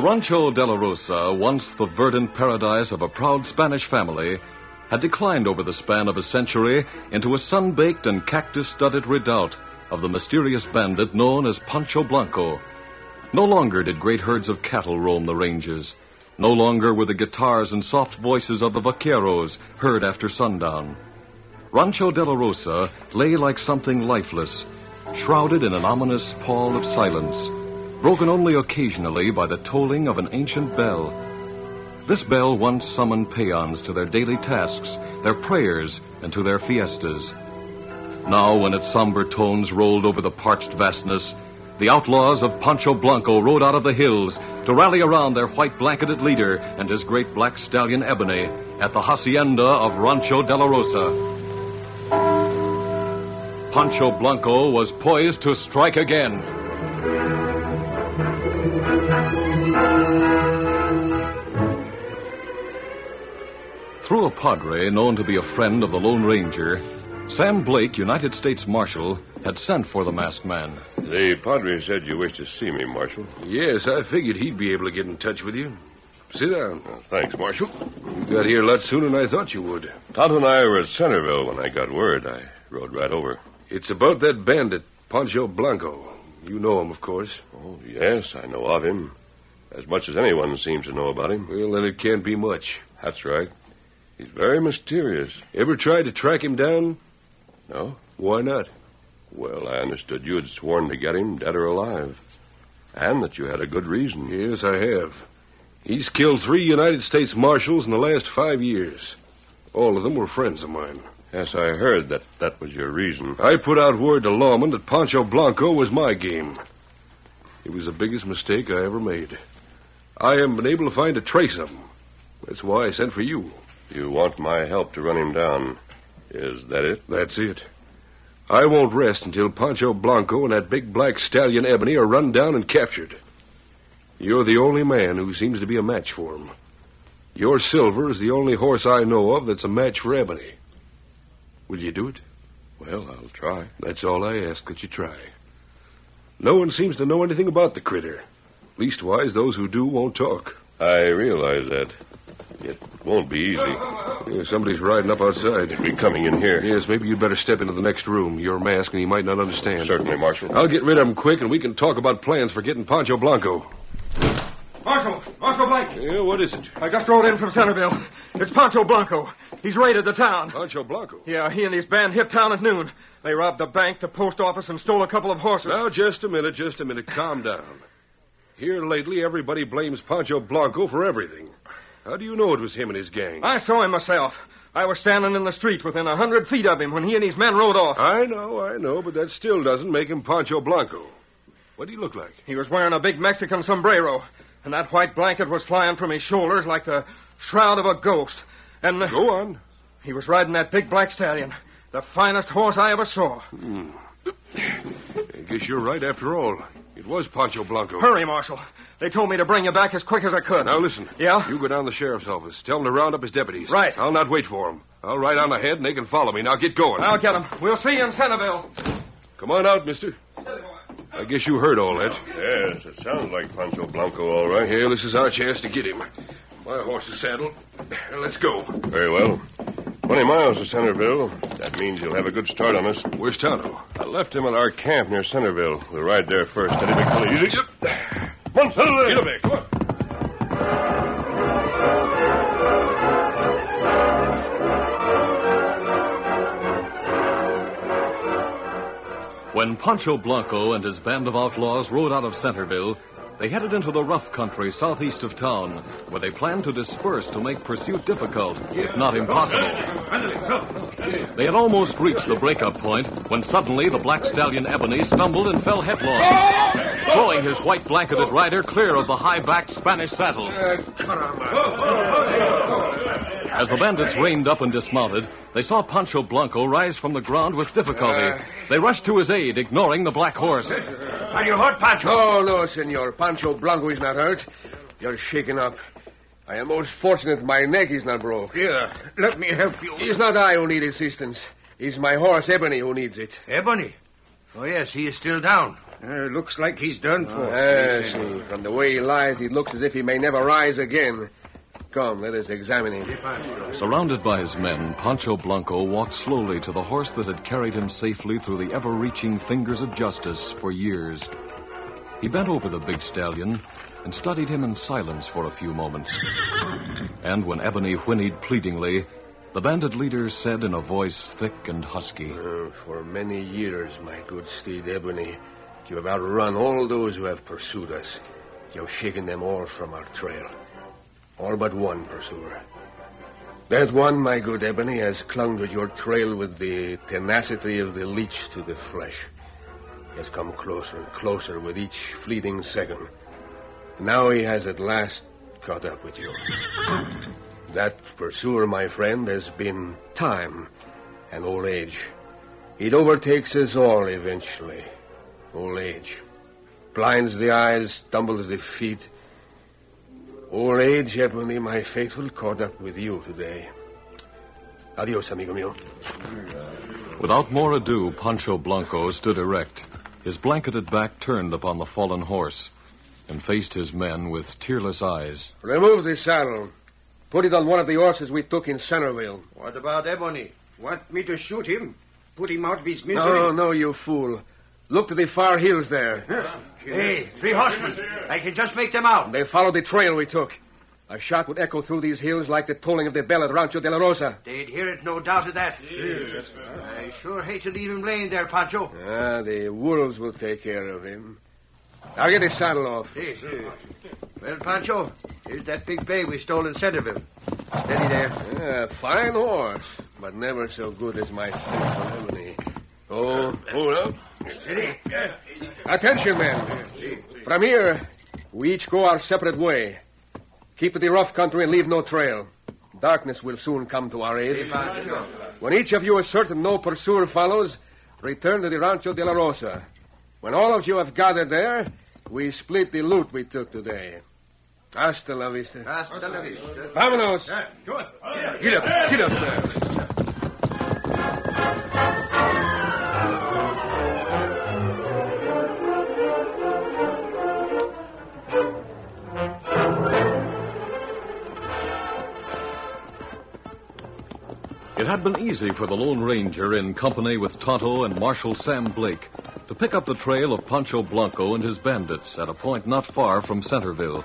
The Rancho de la Rosa, once the verdant paradise of a proud Spanish family, had declined over the span of a century into a sun baked and cactus studded redoubt of the mysterious bandit known as Pancho Blanco. No longer did great herds of cattle roam the ranges. No longer were the guitars and soft voices of the vaqueros heard after sundown. Rancho de la Rosa lay like something lifeless, shrouded in an ominous pall of silence, broken only occasionally by the tolling of an ancient bell. This bell once summoned peons to their daily tasks, their prayers, and to their fiestas. Now, when its somber tones rolled over the parched vastness, the outlaws of Pancho Blanco rode out of the hills to rally around their white blanketed leader and his great black stallion Ebony at the hacienda of Rancho de la Rosa. Pancho Blanco was poised to strike again. Through a padre known to be a friend of the Lone Ranger, Sam Blake, United States Marshal, had sent for the masked man. The Padre said you wished to see me, Marshal. Yes, I figured he'd be able to get in touch with you. Sit down. Well, thanks, Marshal. You got here a lot sooner than I thought you would. Tonto and I were at Centerville when I got word. I rode right over. It's about that bandit, Pancho Blanco. You know him, of course. Oh, yes, I know of him. As much as anyone seems to know about him. Well, then it can't be much. That's right. He's very mysterious. Ever tried to track him down? No? Why not? Well, I understood you had sworn to get him, dead or alive. And that you had a good reason. Yes, I have. He's killed three United States Marshals in the last five years. All of them were friends of mine. Yes, I heard that that was your reason. I put out word to lawmen that Pancho Blanco was my game. It was the biggest mistake I ever made. I haven't been able to find a trace of him. That's why I sent for you. You want my help to run him down. Is that it? That's it. I won't rest until Pancho Blanco and that big black stallion Ebony are run down and captured. You're the only man who seems to be a match for him. Your Silver is the only horse I know of that's a match for Ebony. Will you do it? Well, I'll try. That's all I ask that you try. No one seems to know anything about the critter. Leastwise, those who do won't talk. I realize that. It won't be easy. Yeah, somebody's riding up outside. He'll Be coming in here. Yes, maybe you'd better step into the next room. You're masked and he might not understand. Certainly, Marshal. I'll get rid of him quick and we can talk about plans for getting Pancho Blanco. Marshal! Marshal Blake! Yeah, what is it? I just rode in from Centerville. It's Pancho Blanco. He's raided the town. Pancho Blanco. Yeah, he and his band hit town at noon. They robbed the bank, the post office, and stole a couple of horses. Now, just a minute, just a minute. Calm down. Here lately, everybody blames Pancho Blanco for everything. How do you know it was him and his gang? I saw him myself. I was standing in the street within a hundred feet of him when he and his men rode off. I know, I know, but that still doesn't make him Pancho Blanco. What do he look like? He was wearing a big Mexican sombrero, and that white blanket was flying from his shoulders like the shroud of a ghost. And Go on. he was riding that big black stallion, the finest horse I ever saw. Hmm. I guess you're right after all. It was Pancho Blanco. Hurry, Marshal. They told me to bring you back as quick as I could. Now listen. Yeah? You go down to the sheriff's office. Tell them to round up his deputies. Right. I'll not wait for them. I'll ride on ahead and they can follow me. Now get going. I'll get him. We'll see you in Centerville. Come on out, mister. I guess you heard all that. Yes, it sounds like Pancho Blanco, all right. Here, this is our chance to get him. My horse is saddled. Let's go. Very well. Twenty miles to Centerville. That means you'll have a good start on us. Where's Tonto? I left him at our camp near Centerville. We'll ride there first. Steady, big fella. Easy. Come on, settle there. Get him back. Come on. When Pancho Blanco and his band of outlaws rode out of Centerville, they headed into the rough country southeast of town, where they planned to disperse to make pursuit difficult, if not impossible. They had almost reached the breakup point when suddenly the black stallion Ebony stumbled and fell headlong, throwing his white blanketed rider clear of the high-backed Spanish saddle. As the bandits reined up and dismounted, they saw Pancho Blanco rise from the ground with difficulty. They rushed to his aid, ignoring the black horse. Are you hurt, Pancho? Oh, no, senor. Pancho Blanco is not hurt. You're shaken up. I am most fortunate my neck is not broke. Here, let me help you. It's not I who need assistance. It's my horse, Ebony, who needs it. Ebony. Oh, yes, he is still down. Uh, looks like he's done for. Yes, from the way he lies, he looks as if he may never rise again. Come, let us examine him. Surrounded by his men, Pancho Blanco walked slowly to the horse that had carried him safely through the ever reaching fingers of justice for years. He bent over the big stallion and studied him in silence for a few moments. And when Ebony whinnied pleadingly, the bandit leader said in a voice thick and husky, Uh, for many years, my good steed Ebony, you have outrun all those who have pursued us. You have shaken them all from our trail. All but one pursuer. That one, my good Ebony, has clung to your trail with the tenacity of the leech to the flesh. He has come closer and closer with each fleeting second. Now he has at last caught up with you. That pursuer, my friend, has been time and old age. It overtakes us all eventually. Old age. Blinds the eyes, stumbles the feet. Old age, Ebony, my faithful, caught up with you today. Adios, amigo mío. Without more ado, Pancho Blanco stood erect, his blanketed back turned upon the fallen horse, and faced his men with tearless eyes. Remove the saddle. Put it on one of the horses we took in Centerville. What about Ebony? Want me to shoot him? Put him out of his misery? No, no, you fool. Look to the far hills there. Hey, three horsemen. I can just make them out. They followed the trail we took. A shot would echo through these hills like the tolling of the bell at Rancho de la Rosa. They'd hear it, no doubt of that. Yes, I sure hate to leave him laying there, Pancho. Ah, the wolves will take care of him. I'll get his saddle off. Hey, hey. Well, Pancho, here's that big bay we stole in Centerville. Steady there. Yeah, fine horse, but never so good as my faithful Ebony. Oh, hold up. Attention, men. From here, we each go our separate way. Keep to the rough country and leave no trail. Darkness will soon come to our aid. When each of you is certain no pursuer follows, return to the Rancho de la Rosa. When all of you have gathered there, we split the loot we took today. Hasta la vista. Hasta la vista. Vámonos. Yeah, go on. Get up, get up there. It had been easy for the Lone Ranger, in company with Tonto and Marshal Sam Blake, to pick up the trail of Pancho Blanco and his bandits at a point not far from Centerville.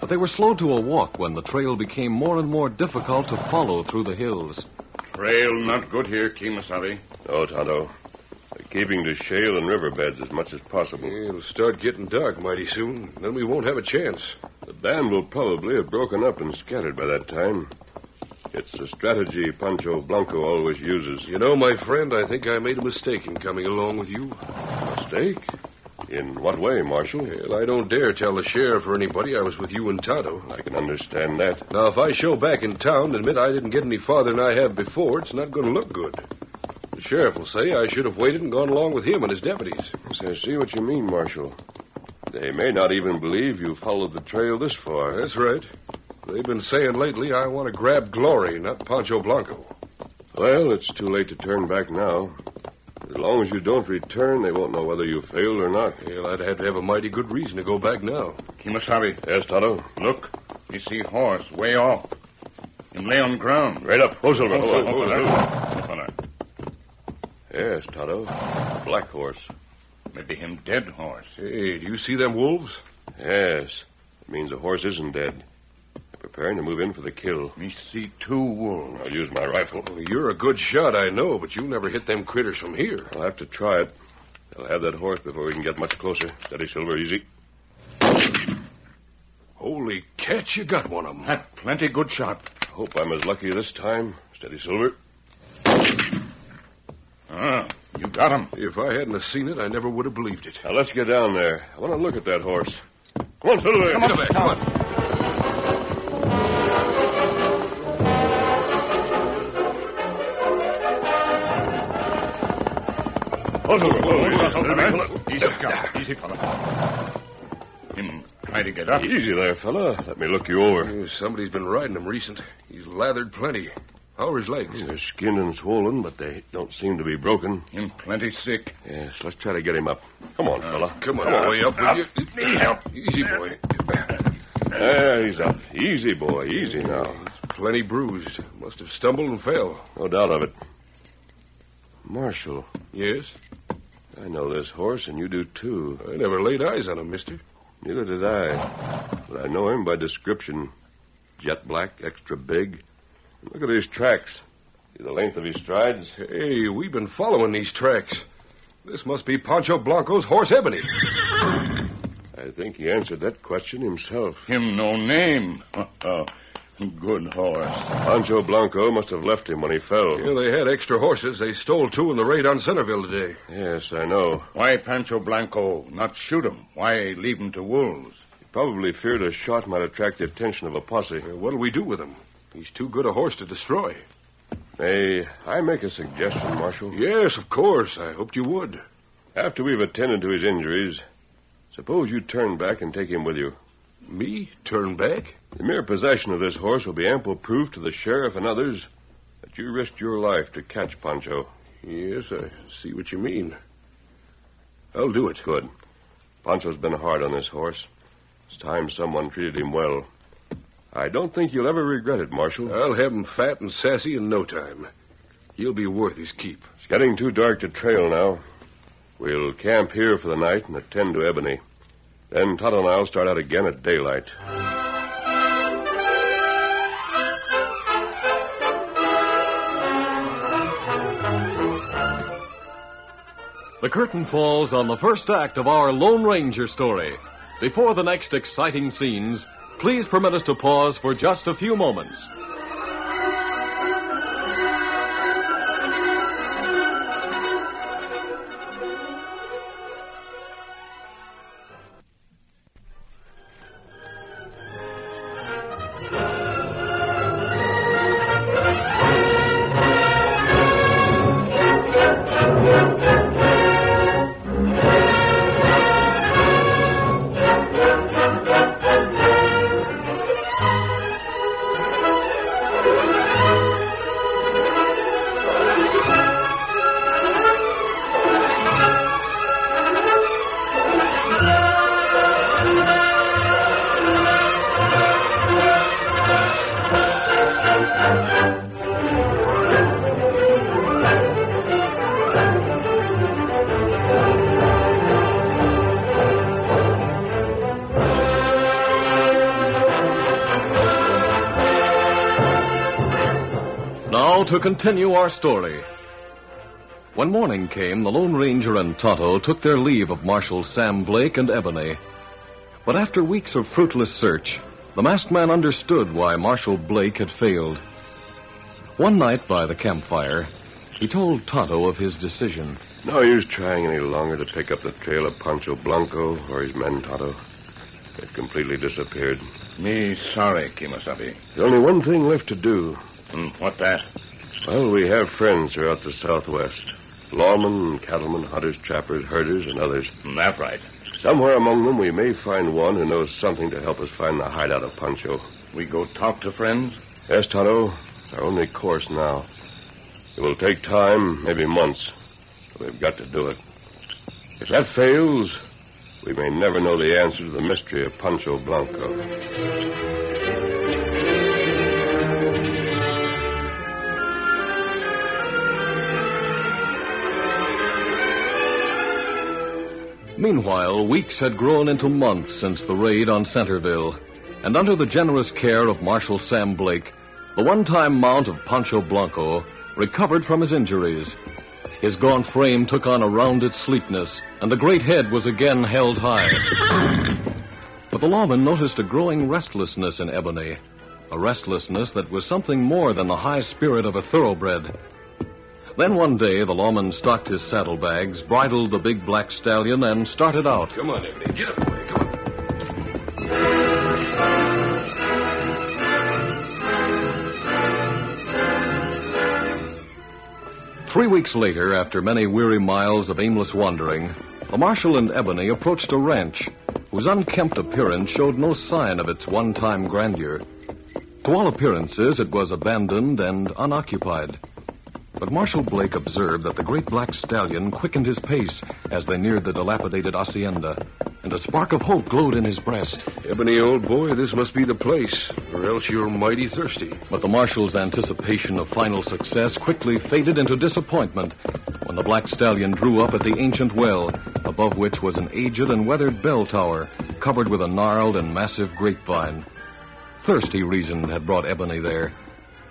But they were slow to a walk when the trail became more and more difficult to follow through the hills. Trail not good here, Kimasabi. No, Tonto. They're keeping to shale and riverbeds as much as possible. It'll start getting dark mighty soon. Then we won't have a chance. The band will probably have broken up and scattered by that time. It's a strategy Pancho Blanco always uses. You know, my friend, I think I made a mistake in coming along with you. Mistake? In what way, Marshal? Well, I don't dare tell the sheriff or anybody I was with you and Tonto. I can understand that. Now, if I show back in town and admit I didn't get any farther than I have before, it's not going to look good. The sheriff will say I should have waited and gone along with him and his deputies. Yes, I see what you mean, Marshal. They may not even believe you followed the trail this far. That's right. They've been saying lately I want to grab Glory, not Pancho Blanco. Well, it's too late to turn back now. As long as you don't return, they won't know whether you failed or not. Well, I'd have to have a mighty good reason to go back now. Kimasabi, Yes, Tonto? look. You see horse way off. Him lay on ground. Right up. Ho, Silver. Oh, Ho, oh, ho, oh, ho. Yes, Tonto. Black horse. Maybe him dead horse. Hey, do you see them wolves? Yes. It means the horse isn't dead. Preparing to move in for the kill. Me see two wolves. I'll use my rifle. Well, you're a good shot, I know, but you'll never hit them critters from here. I'll have to try it. They'll have that horse before we can get much closer. Steady, Silver. Easy. Holy catch, you got one of them. That plenty good shot. Hope I'm as lucky this time. Steady, Silver. Ah, you got him. If I hadn't have seen it, I never would have believed it. Now, let's get down there. I want to look at that horse. Come on, Silver. Come on, come on. Easy, Silver. Easy, fella. Easy, fella. Him try to get up. Easy there, fella. Let me look you over. Oh, somebody's been riding him recent. He's lathered plenty. How are his legs? They're skinned and swollen, but they don't seem to be broken. Him plenty sick. Yes, let's try to get him up. Come on, uh, fella. Come on, all the way up with you. Need help. Easy, boy. There, he's up. Easy, boy. Easy now. Plenty bruised. Must have stumbled and fell. No doubt of it. Marshal, Yes? I know this horse, and you do too. I never laid eyes on him, mister. Neither did I. But I know him by description. Jet black, extra big. And look at his tracks. See the length of his strides? Hey, we've been following these tracks. This must be Pancho Blanco's horse Ebony. I think he answered that question himself. Him no name. Good horse. Pancho Blanco must have left him when he fell. Yeah, they had extra horses. They stole two in the raid on Centerville today. Yes, I know. Why Pancho Blanco not shoot him? Why leave him to wolves? He probably feared a shot might attract the attention of a posse. Uh, what'll we do with him? He's too good a horse to destroy. May I make a suggestion, Marshal? Yes, of course. I hoped you would. After we've attended to his injuries, suppose you turn back and take him with you. Me? Turn back? The mere possession of this horse will be ample proof to the sheriff and others that you risked your life to catch Pancho. Yes, I see what you mean. I'll do it. Good. Pancho's been hard on this horse. It's time someone treated him well. I don't think you'll ever regret it, Marshal. I'll have him fat and sassy in no time. He'll be worth his keep. It's getting too dark to trail now. We'll camp here for the night and attend to Ebony. Then Tonto and I'll start out again at daylight. The curtain falls on the first act of our Lone Ranger story. Before the next exciting scenes, please permit us to pause for just a few moments. To continue our story. When morning came, the Lone Ranger and Tonto took their leave of Marshal Sam Blake and Ebony. But after weeks of fruitless search, the masked man understood why Marshal Blake had failed. One night by the campfire, he told Tonto of his decision. No use trying any longer to pick up the trail of Pancho Blanco or his men, Tonto. They've completely disappeared. Me sorry, Kimasabi. There's only one thing left to do. Hmm, what that? Well, we have friends throughout the Southwest. Lawmen, cattlemen, hunters, trappers, herders, and others. Hmm, That right. Somewhere among them, we may find one who knows something to help us find the hideout of Pancho. We go talk to friends? Yes, Tonto. Our only course now. It will take time, maybe months. But we've got to do it. If that fails, we may never know the answer to the mystery of Pancho Blanco. Meanwhile, weeks had grown into months since the raid on Centerville, and under the generous care of Marshal Sam Blake, the one-time mount of Pancho Blanco recovered from his injuries. His gaunt frame took on a rounded sleekness, and the great head was again held high. But the lawman noticed a growing restlessness in Ebony, a restlessness that was something more than the high spirit of a thoroughbred. Then one day, the lawman stocked his saddlebags, bridled the big black stallion, and started out. Come on, Ebony. Get up, boy. Come on. Three weeks later, after many weary miles of aimless wandering, the marshal and Ebony approached a ranch whose unkempt appearance showed no sign of its one time grandeur. To all appearances, it was abandoned and unoccupied. But Marshal Blake observed that the great black stallion quickened his pace as they neared the dilapidated hacienda, and a spark of hope glowed in his breast. Ebony, old boy, this must be the place, or else you're mighty thirsty. But the marshal's anticipation of final success quickly faded into disappointment when the black stallion drew up at the ancient well, above which was an aged and weathered bell tower covered with a gnarled and massive grapevine. Thirst, he reasoned, had brought Ebony there.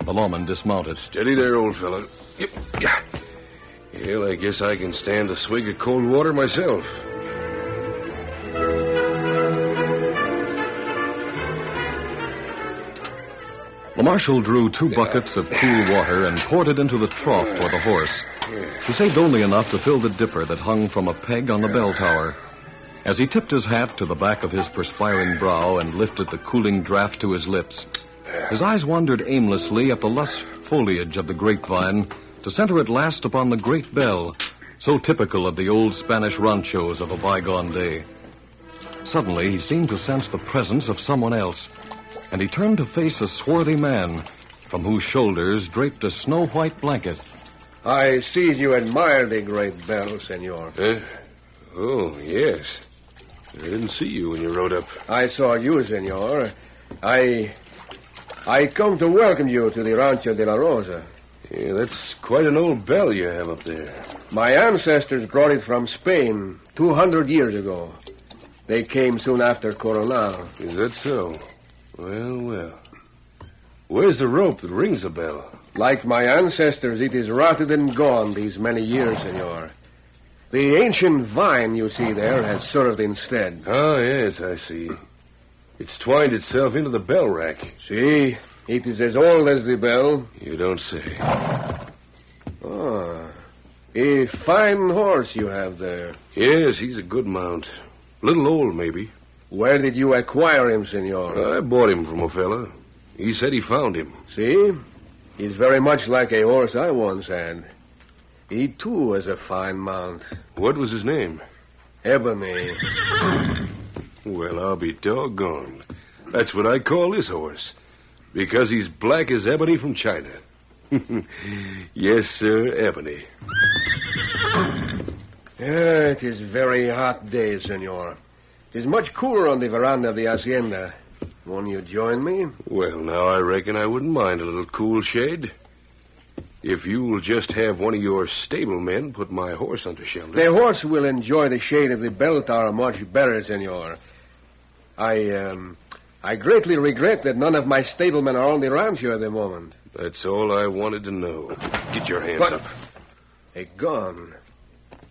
The lawman dismounted. Steady there, old fella. Well, I guess I can stand a swig of cold water myself. The marshal drew two buckets of cool water and poured it into the trough for the horse. He saved only enough to fill the dipper that hung from a peg on the bell tower. As he tipped his hat to the back of his perspiring brow and lifted the cooling draft to his lips, his eyes wandered aimlessly up the lush foliage of the grapevine to center at last upon the great bell, so typical of the old Spanish ranchos of a bygone day. Suddenly, he seemed to sense the presence of someone else, and he turned to face a swarthy man from whose shoulders draped a snow white blanket. I see you admire the great bell, senor. Huh? Oh, yes. I didn't see you when you rode up. I saw you, senor. I. I come to welcome you to the Rancho de la Rosa. Yeah, that's quite an old bell you have up there. My ancestors brought it from Spain 200 years ago. They came soon after Coronado. Is that so? Well, well. Where's the rope that rings the bell? Like my ancestors, it is rotted and gone these many years, senor. The ancient vine you see there has served instead. Oh, yes, I see. It's twined itself into the bell rack. See, it is as old as the bell. You don't say. Ah, a fine horse you have there. Yes, he's a good mount. Little old, maybe. Where did you acquire him, senor? I bought him from a fella. He said he found him. See? He's very much like a horse I once had. He, too, has a fine mount. What was his name? Ebony. Well, I'll be doggone. That's what I call this horse. Because he's black as ebony from China. yes, sir, ebony. Yeah, it is very hot day, senor. It is much cooler on the veranda of the hacienda. Won't you join me? Well, now, I reckon I wouldn't mind a little cool shade. If you'll just have one of your stablemen put my horse under shelter. The horse will enjoy the shade of the bell tower much better, senor. I, um, I greatly regret that none of my stablemen are on the rancho at the moment. That's all I wanted to know. Get your hands What? up. A gun.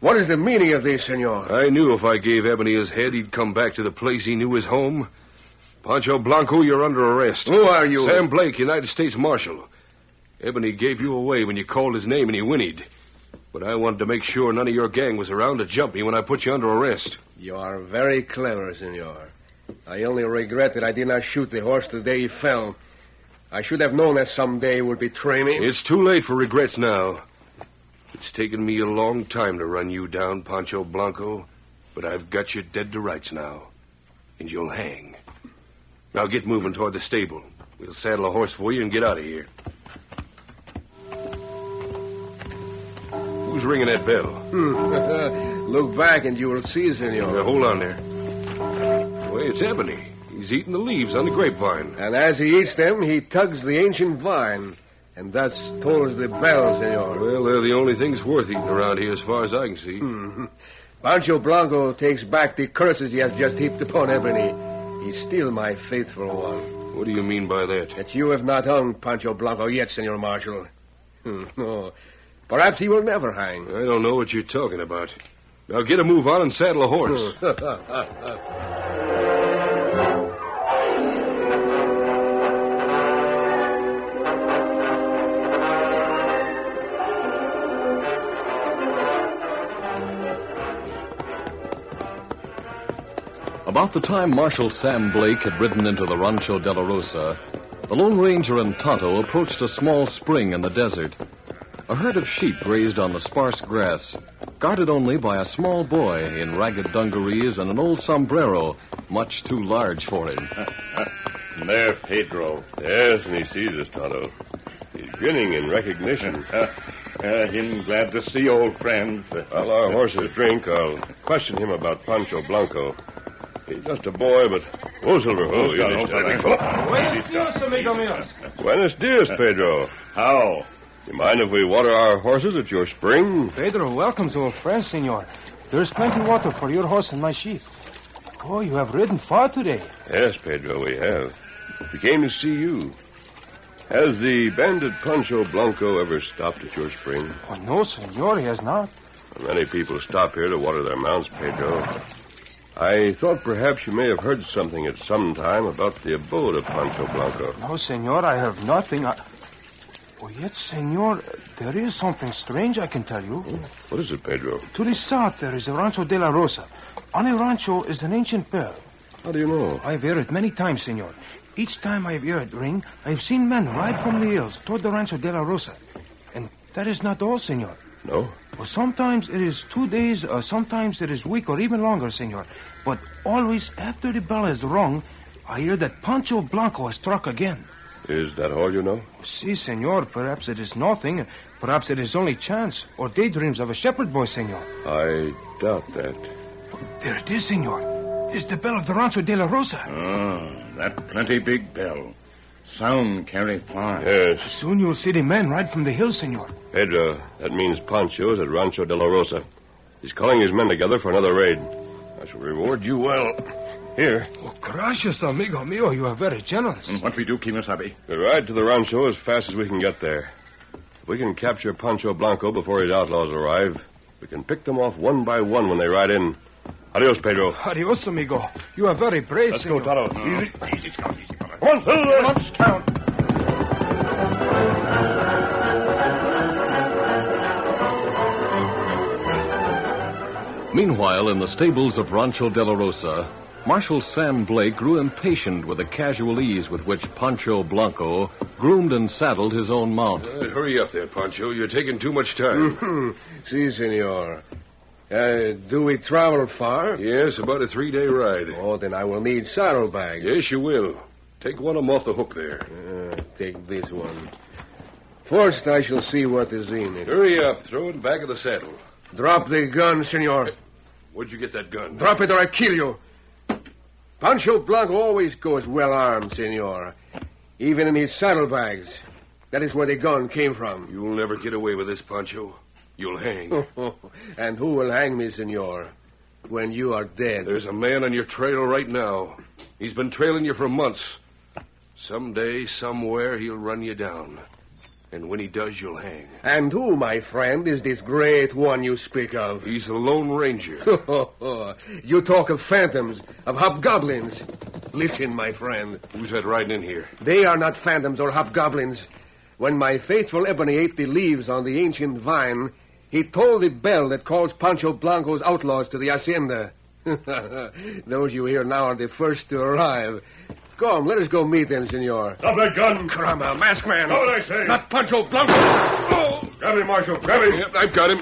What is the meaning of this, senor? I knew if I gave Ebony his head, he'd come back to the place he knew his home. Pancho Blanco, you're under arrest. Who are you? Sam Blake, United States Marshal. Ebony gave you away when you called his name and he whinnied. But I wanted to make sure none of your gang was around to jump me when I put you under arrest. You are very clever, senor. I only regret that I did not shoot the horse the day he fell. I should have known that someday he would betray me. It's too late for regrets now. It's taken me a long time to run you down, Pancho Blanco, but I've got you dead to rights now. And you'll hang. Now get moving toward the stable. We'll saddle a horse for you and get out of here. Who's ringing that bell? Look back and you will see, senor. Now, hold on there. It's Ebony. He's eating the leaves on the grapevine. And as he eats them, he tugs the ancient vine. And thus tolls the bell, senor. Well, they're the only things worth eating around here as far as I can see. Mhm. Pancho Blanco takes back the curses he has just heaped upon Ebony. He's still my faithful one. What do you mean by that? That you have not hung Pancho Blanco yet, Senor Marshal. Hmm, no. Perhaps he will never hang. I don't know what you're talking about. Now get a move on and saddle a horse. About the time Marshal Sam Blake had ridden into the Rancho de la Rosa, the Lone Ranger and Tonto approached a small spring in the desert. A herd of sheep grazed on the sparse grass, guarded only by a small boy in ragged dungarees and an old sombrero, much too large for him. There, Pedro. Yes, and he sees us, Tonto. He's grinning in recognition. Uh, him glad to see old friends. While our horses drink, I'll question him about Pancho Blanco. He's just a boy, but... Oh, Silver. Oh, you Buenos need to- dias. Buenos dias, amigo míos. Buenos dias, Pedro. How? You mind if we water our horses at your spring? Pedro welcomes old friends, senor. There's plenty of water for your horse and my sheep. Oh, you have ridden far today. Yes, Pedro, we have. We came to see you. Has the bandit Pancho Blanco ever stopped at your spring? Oh, no, senor, he has not. Many people stop here to water their mounts, Pedro. I thought perhaps you may have heard something at some time about the abode of Pancho Blanco. No, senor, I have nothing. I... Oh, yet, senor, there is something strange I can tell you. Oh, what is it, Pedro? To the south, there is a Rancho de la Rosa. On a rancho is an ancient bell. How do you know? I have heard it many times, senor. Each time I have heard it ring, I have seen men ride from the hills toward the Rancho de la Rosa. And that is not all, senor. No? Well, sometimes it is two days, or sometimes it is week, or even longer, senor. But always after the bell has rung, I hear that Pancho Blanco has struck again. Is that all you know? Si, senor, perhaps it is nothing. Perhaps it is only chance, or daydreams of a shepherd boy, senor. I doubt that. There it is, senor. It is the bell of the Rancho de la Rosa. Oh, that plenty big bell. Sound carry far. Yes. Soon you'll see the men ride from the hill, senor. Pedro, that means Pancho is at Rancho de la Rosa. He's calling his men together for another raid. I shall reward you well. Here, Oh, gracious, amigo mío, you are very generous. And what we do, Kimasabi? we ride to the rancho as fast as we can get there. If we can capture Pancho Blanco before his outlaws arrive, we can pick them off one by one when they ride in. Adios, Pedro. Adios, amigo. You are very brave, Let's senor. go, Tonto. Easy. Easy, Scout. Easy, fella. Come on, Silver. Let's count. Meanwhile, in the stables of Rancho de la Rosa, Marshal Sam Blake grew impatient with the casual ease with which Pancho Blanco groomed and saddled his own mount. Uh, hurry up there, Pancho. You're taking too much time. si, senor. Uh, do we travel far? yes, about a three-day ride. Oh, then I will need saddlebags. Yes, you will. Take one of them off the hook there. Uh, take this one. First, I shall see what is in it. Hurry up. Throw it back of the saddle. Drop the gun, senor. Where'd you get that gun? Drop it or I kill you. Pancho Blanco always goes well armed, senor. Even in his saddlebags. That is where the gun came from. You'll never get away with this, Pancho. You'll hang. and who will hang me, senor? When you are dead. There's a man on your trail right now. He's been trailing you for months. Someday, somewhere, he'll run you down. And when he does, you'll hang. And who, my friend, is this great one you speak of? He's the Lone Ranger. you talk of phantoms, of hobgoblins. Listen, my friend. Who's that riding in here? They are not phantoms or hobgoblins. When my faithful Ebony ate the leaves on the ancient vine, he tolled the bell that calls Pancho Blanco's outlaws to the hacienda. Those you hear now are the first to arrive. Come, let us go meet them, senor. Stop that gun! Caramba, uh, masked man. What did I say? Not Pancho Blanco. Oh! Grab him, Marshal. Grab him. Yep, I've got him.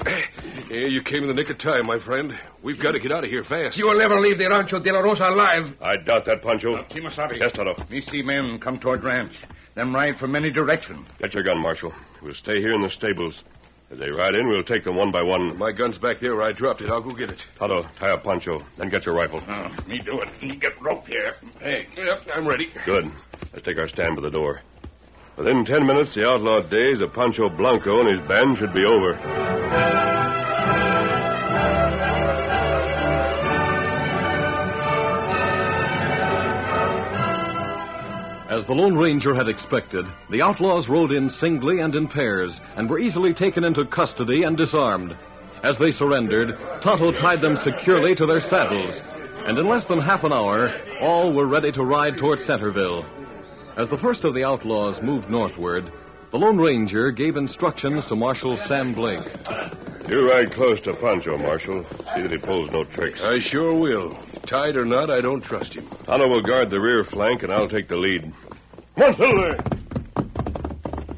Yeah, you came in the nick of time, my friend. We've got to get out of here fast. You will never leave the Rancho de la Rosa alive. I doubt that, Pancho. Kimasabi. Yes, Tonto. Me see men come toward ranch. Them ride from many directions. Get your gun, Marshal. We'll stay here in the stables. As they ride in, we'll take them one by one. My gun's back there where I dropped it. I'll go get it. Tonto, tie up Pancho. Then get your rifle. Oh, me do it. Me get rope here. Hey. Yep, I'm ready. Good. Let's take our stand by the door. Within ten minutes, the outlawed days of Pancho Blanco and his band should be over. As the Lone Ranger had expected, the outlaws rode in singly and in pairs and were easily taken into custody and disarmed. As they surrendered, Tonto tied them securely to their saddles, and in less than half an hour, all were ready to ride toward Centerville. As the first of the outlaws moved northward, the Lone Ranger gave instructions to Marshal Sam Blake. You ride close to Pancho, Marshal. See that he pulls no tricks. I sure will. Tied or not, I don't trust him. Tonto will guard the rear flank, and I'll take the lead. Come on, Silver!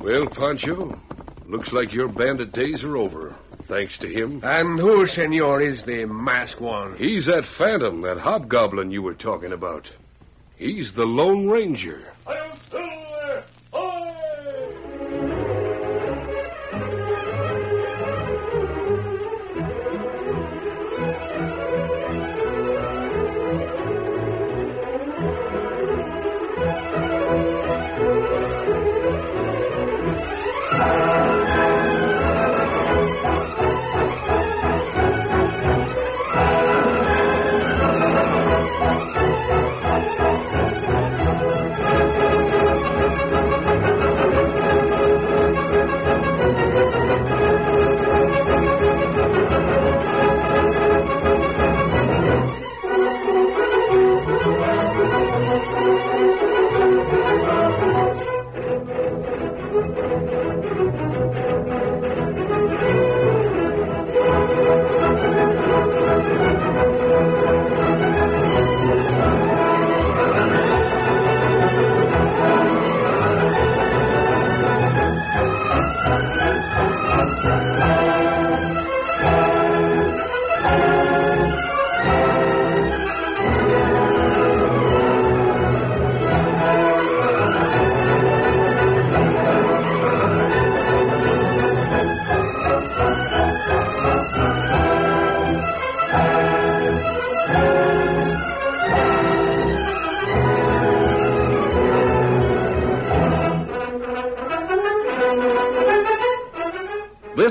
Well, Pancho, looks like your bandit days are over. Thanks to him. And who, senor, is the masked one? He's that phantom, that hobgoblin you were talking about. He's the Lone Ranger.